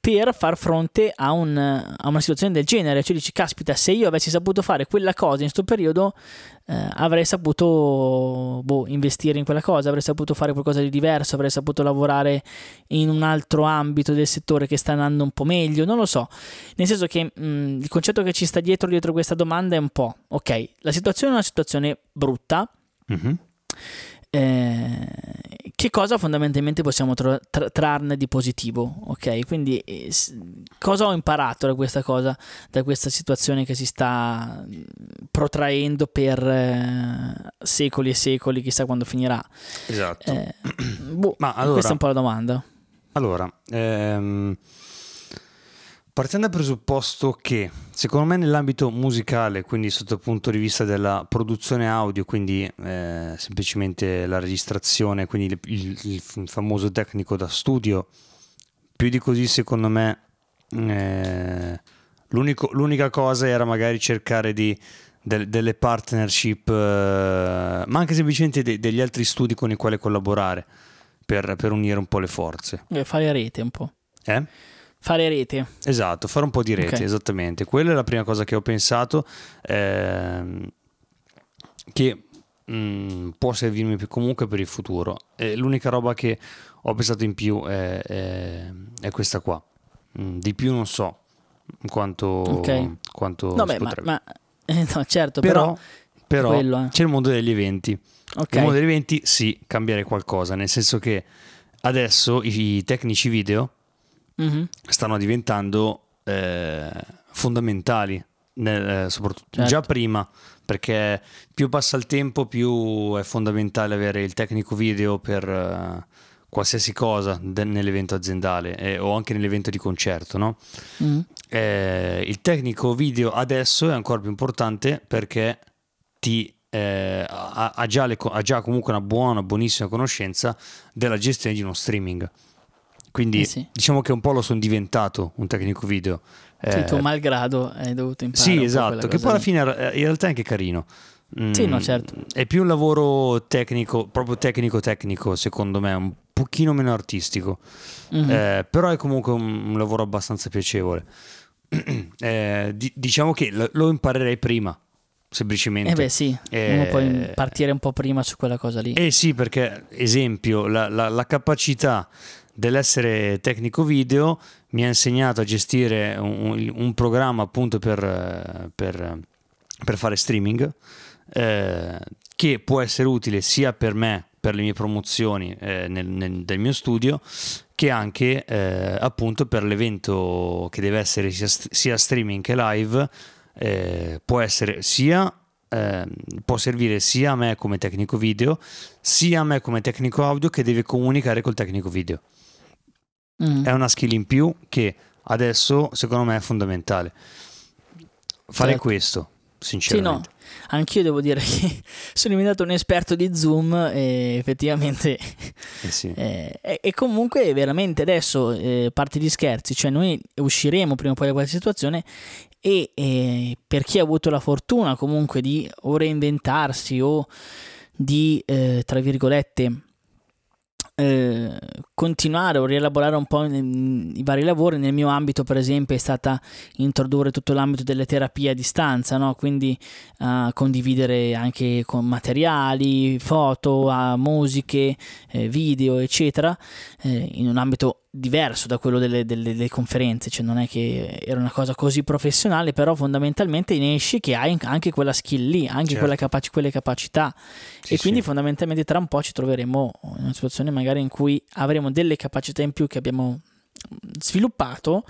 per far fronte a, un, a una situazione del genere. Cioè dici, caspita, se io avessi saputo fare quella cosa in questo periodo, eh, avrei saputo boh, investire in quella cosa, avrei saputo fare qualcosa di diverso, avrei saputo lavorare in un altro ambito del settore che sta andando un po' meglio, non lo so. Nel senso che mh, il concetto che ci sta dietro, dietro questa domanda è un po', ok, la situazione è una situazione brutta. Mm-hmm eh, che cosa fondamentalmente possiamo tra- tra- trarne di positivo? Ok, quindi eh, cosa ho imparato da questa cosa, da questa situazione che si sta protraendo per eh, secoli e secoli, chissà quando finirà. Esatto. Eh, *clears throat* boh, Ma allora, questa è un po' la domanda. Allora, ehm, Partendo dal presupposto che, secondo me, nell'ambito musicale, quindi sotto il punto di vista della produzione audio, quindi eh, semplicemente la registrazione, quindi il, il, famoso tecnico da studio, più di così, secondo me, eh, l'unica cosa era magari cercare di, de, delle partnership, eh, ma anche semplicemente de, degli altri studi con i quali collaborare per, per unire un po' le forze. E fare rete un po'. Eh? Fare rete. Esatto, fare un po' di rete, okay. esattamente. Quella è la prima cosa che ho pensato, ehm, che mh, mm, può servirmi comunque per il futuro. E l'unica roba che ho pensato in più è, è, è questa qua. Mm, di più non so quanto, okay. quanto no, beh, ma, ma eh, *laughs* no, certo, però, però, però quello, eh. c'è il mondo degli eventi. Okay. Il mondo degli eventi sì, cambiare qualcosa, nel senso che adesso i, i tecnici video mm-hmm. stanno diventando eh, fondamentali, nel, eh, soprattutto certo. già prima, perché più passa il tempo, più è fondamentale avere il tecnico video per uh, qualsiasi cosa de- nell'evento aziendale eh, o anche nell'evento di concerto. No? Mm-hmm. Eh, il tecnico video adesso è ancora più importante perché ti eh, ha, ha, già le, ha, già comunque una buona, buonissima conoscenza della gestione di uno streaming. Quindi eh sì. diciamo che un po' lo sono diventato un tecnico video. Sì, eh, tu malgrado hai dovuto imparare. Sì, esatto, che poi alla fine in realtà è anche carino. Mm, sì, no, certo. È più un lavoro tecnico, proprio tecnico-tecnico, secondo me, un pochino meno artistico. Mm-hmm. Eh, però è comunque un, un lavoro abbastanza piacevole. *clears throat* eh, di, diciamo che lo, lo imparerei prima, semplicemente. Eh beh sì, eh, uno può partire un po' prima su quella cosa lì. Eh sì, perché esempio, la, la, la capacità dell'essere tecnico video mi ha insegnato a gestire un, un programma appunto per, per, per fare streaming eh, che può essere utile sia per me per le mie promozioni eh, nel, nel, del mio studio che anche eh, appunto per l'evento che deve essere sia, sia streaming che live eh, può essere sia eh, può servire sia a me come tecnico video sia a me come tecnico audio che deve comunicare col tecnico video mm. è una skill in più che adesso secondo me è fondamentale. Fare certo. questo, sinceramente. Sì, no. Anch'io devo dire che *laughs* sono diventato un esperto di Zoom e effettivamente *laughs* eh sì. *laughs* eh, e, comunque veramente adesso eh, parte di scherzi, cioè noi usciremo prima o poi da questa situazione e per chi ha avuto la fortuna comunque di o reinventarsi o di eh, tra virgolette eh, continuare o rielaborare un po' i vari lavori. Nel mio ambito, per esempio, è stata introdurre tutto l'ambito delle terapie a distanza, no? quindi uh, condividere anche con materiali, foto, uh, musiche, eh, video, eccetera, eh, in un ambito diverso da quello delle, delle, delle, conferenze, cioè non è che era una cosa così professionale, però fondamentalmente ne esci che hai anche quella skill lì, anche certo. capaci- quelle capacità sì, e quindi sì. fondamentalmente tra un po' ci troveremo in una situazione magari in cui avremo delle capacità in più che abbiamo sviluppato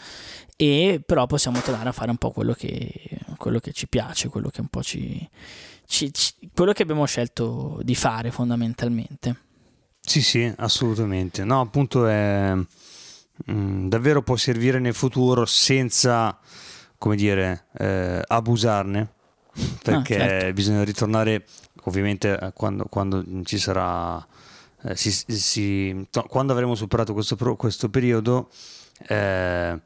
e però possiamo tornare a fare un po' quello che, quello che ci piace, quello che un po' ci, ci, ci quello che abbiamo scelto di fare fondamentalmente. Sì, sì, assolutamente. No, appunto è mh, mm, davvero può servire nel futuro senza, come dire, eh, abusarne, *laughs* perché ah, certo. bisogna ritornare ovviamente quando, quando ci sarà, eh, si, si, no, quando avremo superato questo, questo periodo. Eh,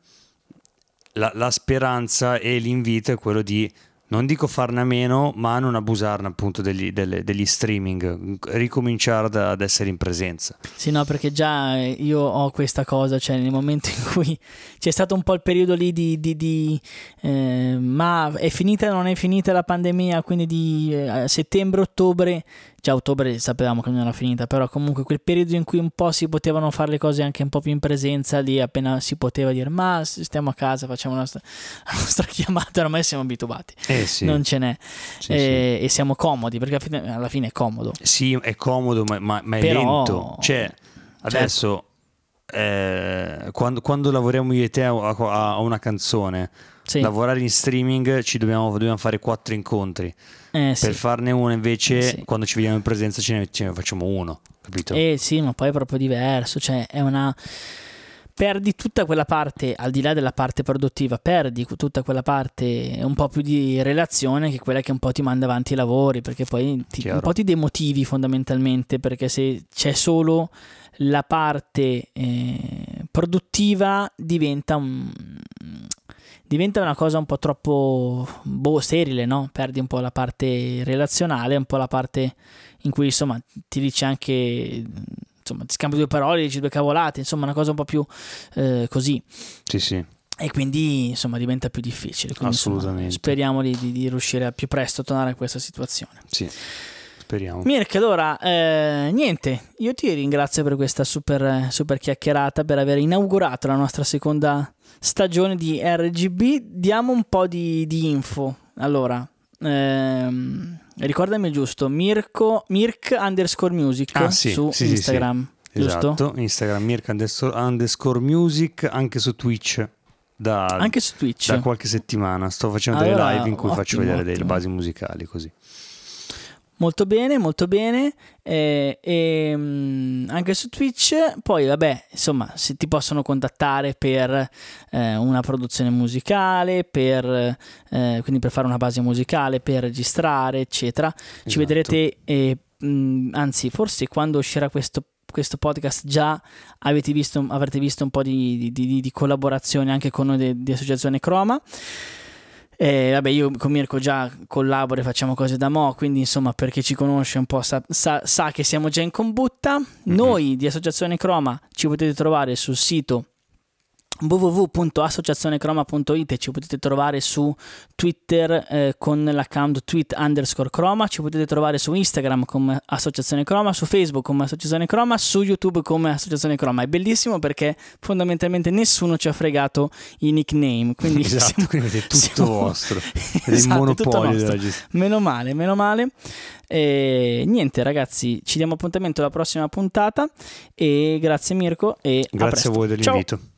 la, la speranza e l'invito è quello di non dico farne a meno, ma non abusarne appunto degli, delle, degli streaming, ricominciare ad, ad, essere in presenza. Sì, no, perché già io ho questa cosa, cioè nel momento in cui c'è stato un po' il periodo lì di, di, di eh, ma è finita o non è finita la pandemia, quindi di eh, settembre-ottobre già ottobre sapevamo che non era finita, però comunque quel periodo in cui un po' si potevano fare le cose anche un po' più in presenza, lì appena si poteva dire ma stiamo a casa, facciamo la nostra, *laughs* la nostra chiamata, ormai siamo abituati, eh sì. non ce n'è sì, e, sì. e, siamo comodi perché alla fine, è comodo. Sì, è comodo ma, ma, ma è però, lento, cioè certo. adesso certo. eh, quando, quando, lavoriamo io e te a, a, a una canzone, lavorare in streaming ci dobbiamo, dobbiamo fare quattro incontri eh, per farne uno invece quando ci vediamo in presenza ce ne, ce ne, facciamo uno, capito? Eh sì, ma poi è proprio diverso, cioè è una... Perdi tutta quella parte, al di là della parte produttiva, perdi tutta quella parte un po' più di relazione che è quella che un po' ti manda avanti i lavori, perché poi ti, un po' ti demotivi fondamentalmente, perché se c'è solo la parte eh, produttiva diventa un, diventa una cosa un po' troppo boh, sterile, no? Perdi un po' la parte relazionale, un po' la parte in cui insomma ti dice anche insomma ti scambi due parole, dici due cavolate, insomma una cosa un po' più eh, così. Sì, sì. E quindi insomma diventa più difficile. Quindi, Assolutamente. Insomma, speriamo di, di, di, riuscire a più presto a tornare a questa situazione. Sì. Speriamo. Mirko, allora, eh, niente, io ti ringrazio per questa super, super chiacchierata, per aver inaugurato la nostra seconda stagione di RGB. Diamo un po' di, di info. Allora, ehm, ricordami giusto, Mirko, Mirk underscore music ah, sì, su sì, Instagram. Sì, esatto, Instagram Mirk underscore music, anche su Twitch. Da, anche su Twitch da qualche settimana sto facendo allora, delle live in cui ottimo, faccio vedere ottimo. delle basi musicali così Molto bene, molto bene. Eh, e, mm, anche su Twitch. Poi, vabbè, insomma, se ti possono contattare per eh, una produzione musicale, per, eh, quindi per fare una base musicale, per registrare, eccetera. Esatto. Ci vedrete, mh, mm, anzi, forse quando uscirà questo questo podcast già avete visto, avrete visto un po' di, di, di, di collaborazione anche con noi di Associazione Croma. Eh, vabbè, io con Mirko già collaboro e facciamo cose da mo', quindi insomma, per chi ci conosce un po' sa, sa, sa che siamo già in combutta. Mm-hmm. Noi di Associazione Croma ci potete trovare sul sito www.associazionecroma.it ci potete trovare su Twitter eh, con l'account tweet underscore croma, ci potete trovare su Instagram come Associazione Croma, su Facebook come Associazione Croma, su YouTube come Associazione Croma. È bellissimo perché fondamentalmente nessuno ci ha fregato i nickname, quindi *laughs* esatto, siamo, quindi è tutto siamo... vostro, *laughs* è esatto, il monopolio della gestione. Meno male, meno male. E niente ragazzi, ci diamo appuntamento alla prossima puntata e grazie Mirko e grazie a, a voi dell'invito. Ciao.